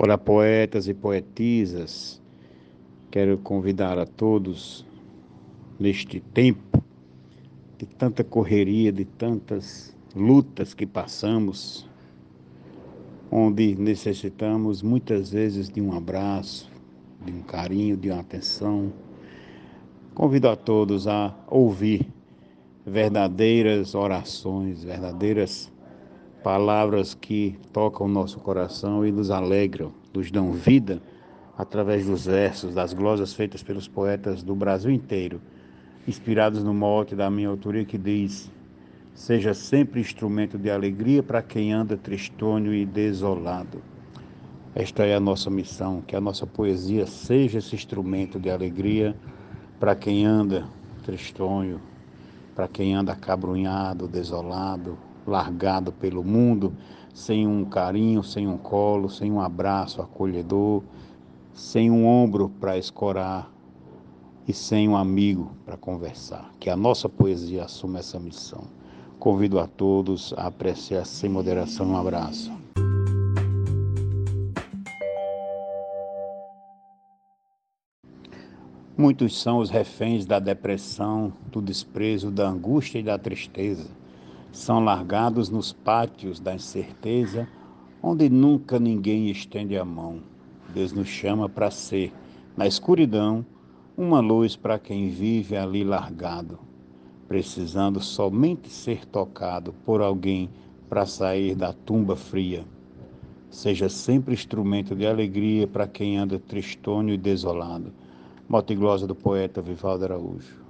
Olá, poetas e poetisas. Quero convidar a todos neste tempo de tanta correria, de tantas lutas que passamos, onde necessitamos muitas vezes de um abraço, de um carinho, de uma atenção. Convido a todos a ouvir verdadeiras orações, verdadeiras palavras que tocam o nosso coração e nos alegram, nos dão vida através dos versos, das glosas feitas pelos poetas do Brasil inteiro, inspirados no mote da minha autoria que diz: Seja sempre instrumento de alegria para quem anda tristonho e desolado. Esta é a nossa missão, que a nossa poesia seja esse instrumento de alegria para quem anda tristonho, para quem anda acabrunhado, desolado, largado pelo mundo, sem um carinho, sem um colo, sem um abraço acolhedor, sem um ombro para escorar e sem um amigo para conversar. Que a nossa poesia assuma essa missão. Convido a todos a apreciar sem moderação. Um abraço. Muitos são os reféns da depressão, do desprezo, da angústia e da tristeza são largados nos pátios da incerteza, onde nunca ninguém estende a mão. Deus nos chama para ser, na escuridão, uma luz para quem vive ali largado, precisando somente ser tocado por alguém para sair da tumba fria. Seja sempre instrumento de alegria para quem anda tristonho e desolado. Mote glosa do poeta Vivaldo Araújo.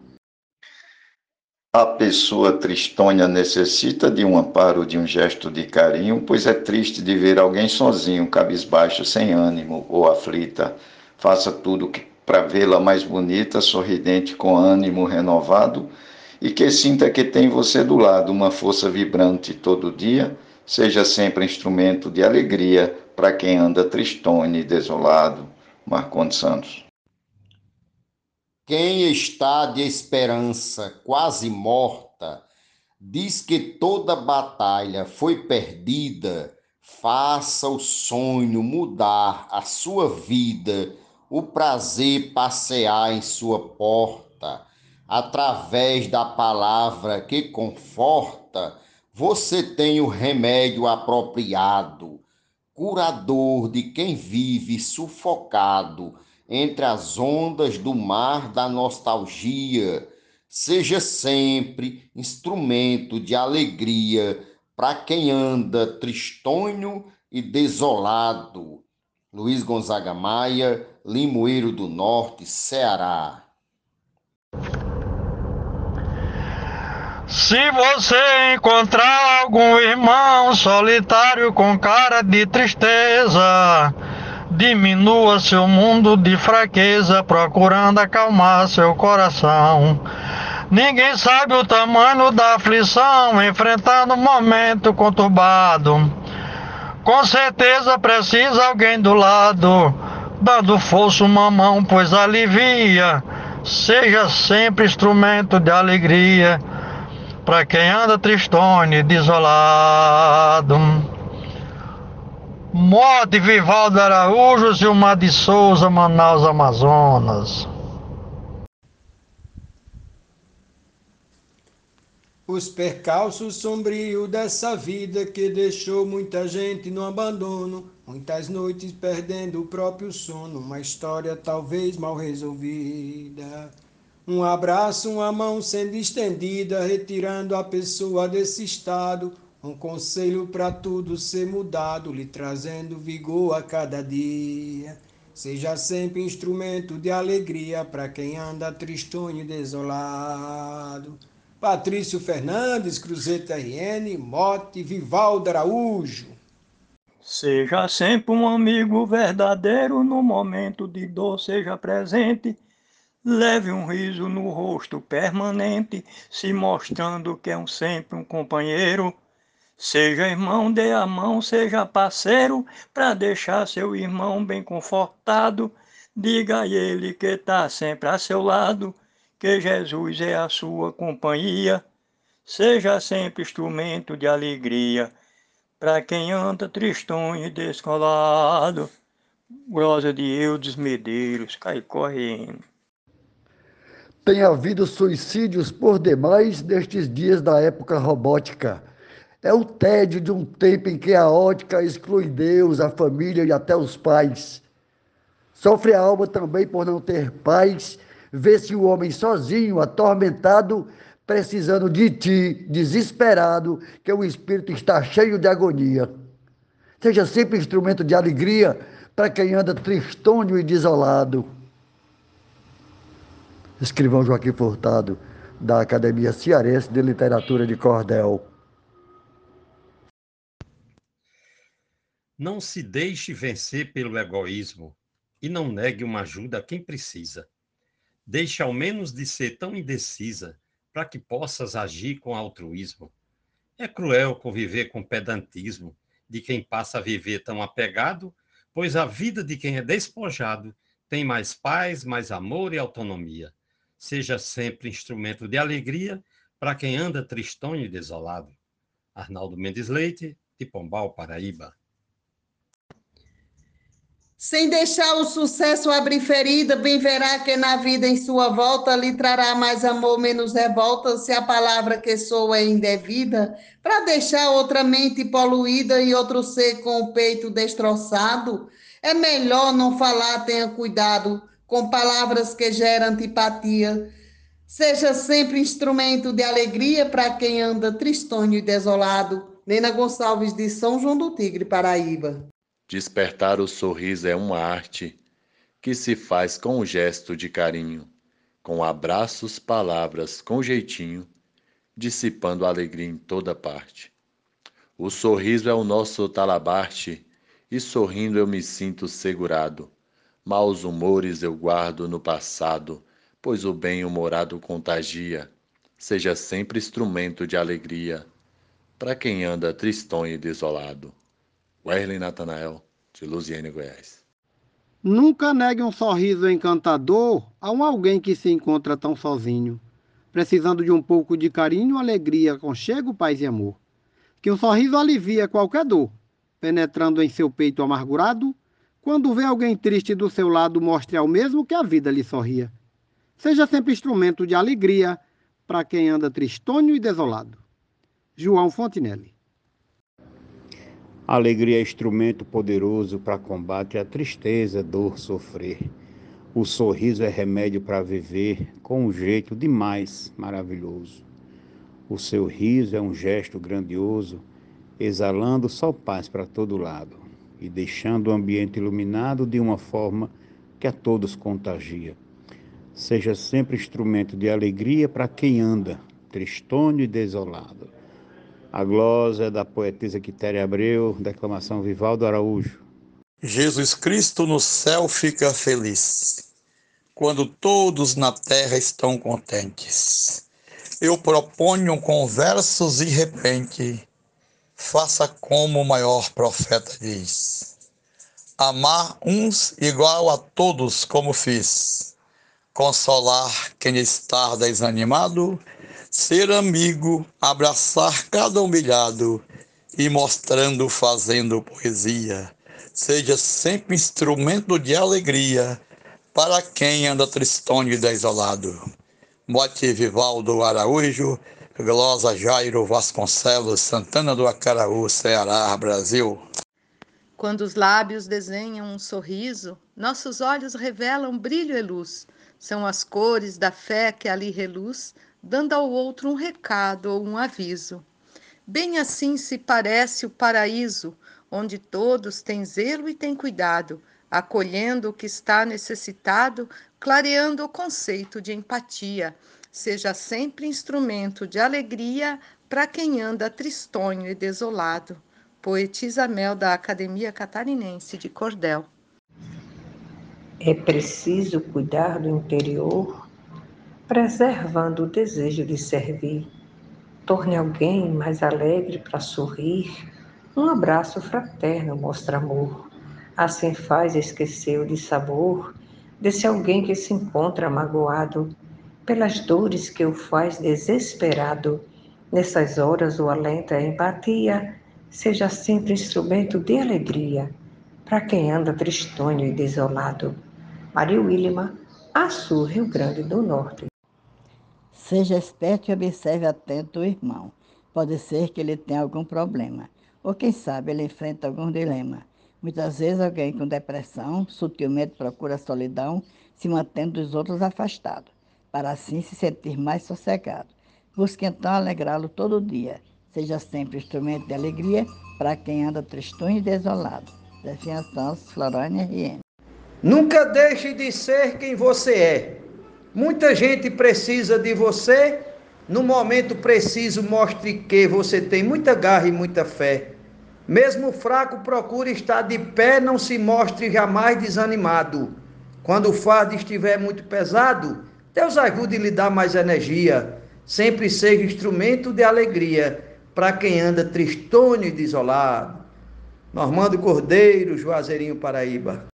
A pessoa tristonha necessita de um amparo, de um gesto de carinho, pois é triste de ver alguém sozinho, cabisbaixo, sem ânimo ou aflita. Faça tudo para vê-la mais bonita, sorridente, com ânimo renovado e que sinta que tem você do lado, uma força vibrante todo dia. Seja sempre instrumento de alegria para quem anda tristonho e desolado. Marcondes Santos. Quem está de esperança quase morta, diz que toda batalha foi perdida. Faça o sonho mudar a sua vida, o prazer passear em sua porta. Através da palavra que conforta, você tem o remédio apropriado, curador de quem vive sufocado entre as ondas do mar da nostalgia. Seja sempre instrumento de alegria para quem anda tristonho e desolado. Luiz Gonzaga Maia, Limoeiro do Norte, Ceará. Se você encontrar algum irmão solitário com cara de tristeza, Diminua seu mundo de fraqueza, procurando acalmar seu coração. Ninguém sabe o tamanho da aflição, enfrentando um momento conturbado. Com certeza precisa alguém do lado, dando força uma mão, pois alivia. Seja sempre instrumento de alegria para quem anda tristonho e desolado. Morte Vivaldo Araújo, Gilmar de Souza, Manaus, Amazonas. Os percalços sombrios dessa vida que deixou muita gente no abandono, muitas noites perdendo o próprio sono, uma história talvez mal resolvida. Um abraço, uma mão sendo estendida, retirando a pessoa desse estado, um conselho para tudo ser mudado, lhe trazendo vigor a cada dia. Seja sempre instrumento de alegria para quem anda tristonho e desolado. Patrício Fernandes, Cruzeta RN, Mote, Vivaldo Araújo. Seja sempre um amigo verdadeiro, no momento de dor seja presente. Leve um riso no rosto permanente, se mostrando que é um, sempre um companheiro. Seja irmão, dê a mão, seja parceiro, para deixar seu irmão bem confortado. Diga a ele que está sempre a seu lado, que Jesus é a sua companhia. Seja sempre instrumento de alegria para quem anda tristonho e descolado. Glosa de Eudes Medeiros, cai correndo. Tem havido suicídios por demais nestes dias da época robótica. É o tédio de um tempo em que a ótica exclui Deus, a família e até os pais. Sofre a alma também por não ter paz, vê-se o homem sozinho, atormentado, precisando de ti, desesperado, que o espírito está cheio de agonia. Seja sempre instrumento de alegria para quem anda tristônio e desolado. Escrivão Joaquim Furtado, da Academia Cearense de Literatura de Cordel. Não se deixe vencer pelo egoísmo e não negue uma ajuda a quem precisa. Deixe ao menos de ser tão indecisa para que possas agir com altruísmo. É cruel conviver com pedantismo de quem passa a viver tão apegado, pois a vida de quem é despojado tem mais paz, mais amor e autonomia seja sempre instrumento de alegria para quem anda tristonho e desolado. Arnaldo Mendes Leite, de Pombal, Paraíba. Sem deixar o sucesso abrir ferida, bem verá que na vida em sua volta lhe trará mais amor, menos revolta, se a palavra que soa é indevida, para deixar outra mente poluída e outro ser com o peito destroçado. É melhor não falar, tenha cuidado, com palavras que geram antipatia. Seja sempre instrumento de alegria para quem anda tristonho e desolado. Nena Gonçalves, de São João do Tigre, Paraíba. Despertar o sorriso é uma arte que se faz com um gesto de carinho, com abraços, palavras, com jeitinho, dissipando a alegria em toda parte. O sorriso é o nosso talabarte, e sorrindo eu me sinto segurado Maus humores eu guardo no passado, pois o bem-humorado contagia. Seja sempre instrumento de alegria para quem anda tristonho e desolado. Werley Natanael, de Luziane, Goiás. Nunca negue um sorriso encantador a um alguém que se encontra tão sozinho, precisando de um pouco de carinho, alegria, aconchego, paz e amor. Que um sorriso alivia qualquer dor, penetrando em seu peito amargurado, quando vê alguém triste do seu lado, mostre ao mesmo que a vida lhe sorria. Seja sempre instrumento de alegria para quem anda tristonho e desolado. João Fontinelli. A alegria é instrumento poderoso para combate a tristeza, dor, sofrer. O sorriso é remédio para viver com um jeito demais maravilhoso. O seu riso é um gesto grandioso, exalando só paz para todo lado e deixando o ambiente iluminado de uma forma que a todos contagia. Seja sempre instrumento de alegria para quem anda, tristônio e desolado. A glosa da poetisa Quitéria Abreu, declamação Vivaldo Araújo. Jesus Cristo no céu fica feliz, quando todos na terra estão contentes. Eu proponho com versos e repente faça como o maior profeta diz: amar uns igual a todos como fiz, consolar quem está desanimado, ser amigo, abraçar cada humilhado e mostrando fazendo poesia. Seja sempre instrumento de alegria para quem anda tristonho e desolado. Mote Vivaldo Araújo, Glosa Jairo Vasconcelos, Santana do Acaraú, Ceará, Brasil. Quando os lábios desenham um sorriso, nossos olhos revelam brilho e luz. São as cores da fé que ali reluz, dando ao outro um recado ou um aviso. Bem assim se parece o paraíso, onde todos têm zelo e têm cuidado, acolhendo o que está necessitado, clareando o conceito de empatia seja sempre instrumento de alegria para quem anda tristonho e desolado. Poetisa Mel da Academia Catarinense de Cordel. É preciso cuidar do interior, preservando o desejo de servir. Torne alguém mais alegre para sorrir. Um abraço fraterno mostra amor. Assim faz esquecer o dissabor desse alguém que se encontra magoado pelas dores que o faz desesperado. Nessas horas o alenta a empatia, seja sempre instrumento de alegria para quem anda tristonho e desolado. Maria Wilma, Açu, Rio Grande do Norte. Seja esperto e observe atento o irmão. Pode ser que ele tenha algum problema, ou quem sabe ele enfrenta algum dilema. Muitas vezes alguém com depressão sutilmente procura solidão, se mantendo dos outros afastado, para assim se sentir mais sossegado. Busque então alegrá-lo todo dia. Seja sempre instrumento de alegria para quem anda tristonho e desolado. Santos, Florânia RN. Nunca deixe de ser quem você é. Muita gente precisa de você. No momento preciso, mostre que você tem muita garra e muita fé. Mesmo fraco, procure estar de pé, não se mostre jamais desanimado. Quando o fardo estiver muito pesado, Deus ajude a lhe dar mais energia. Sempre seja instrumento de alegria para quem anda tristonho e desolado. Normando Cordeiro, Juazeirinho, Paraíba.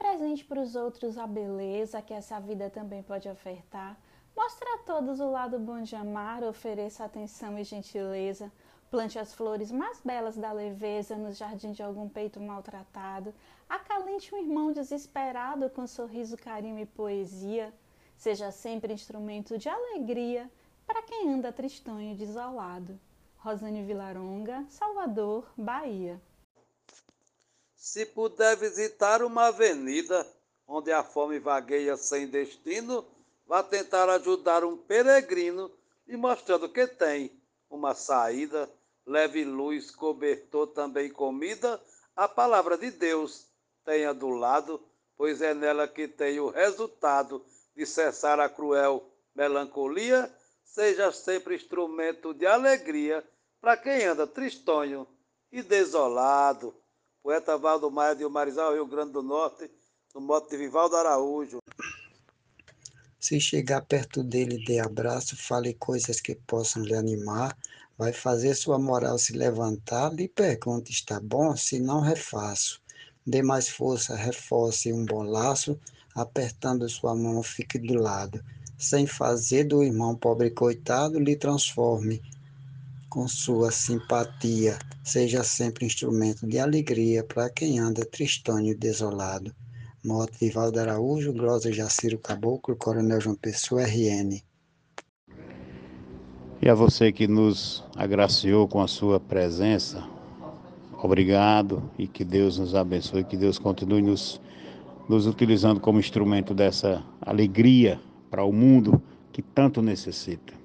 Apresente para os outros a beleza que essa vida também pode ofertar. Mostre a todos o lado bom de amar, ofereça atenção e gentileza. Plante as flores mais belas da leveza no jardim de algum peito maltratado. Acalente um irmão desesperado com sorriso, carinho e poesia. Seja sempre instrumento de alegria para quem anda tristonho e desolado. Rosane Vilaronga, Salvador, Bahia. Se puder visitar uma avenida onde a fome vagueia sem destino, vá tentar ajudar um peregrino e mostrando que tem uma saída leve luz, cobertor, também comida, a palavra de Deus tenha do lado, pois é nela que tem o resultado de cessar a cruel melancolia, seja sempre instrumento de alegria para quem anda tristonho e desolado. Poeta Valdo Maia de Marizal, Rio Grande do Norte, no modo de Vivaldo Araújo. Se chegar perto dele, dê abraço, fale coisas que possam lhe animar, vai fazer sua moral se levantar, lhe pergunte, está bom? Se não, refaço. Dê mais força, reforce um bom laço, apertando sua mão, fique do lado. Sem fazer do irmão pobre coitado, lhe transforme com sua simpatia. Seja sempre instrumento de alegria para quem anda tristonho e desolado. Moto Vivaldo Araújo, Glosa Jaciro Caboclo, Coronel João Pessoa, RN. E a você que nos agraciou com a sua presença, obrigado e que Deus nos abençoe, que Deus continue nos, nos utilizando como instrumento dessa alegria para o mundo que tanto necessita.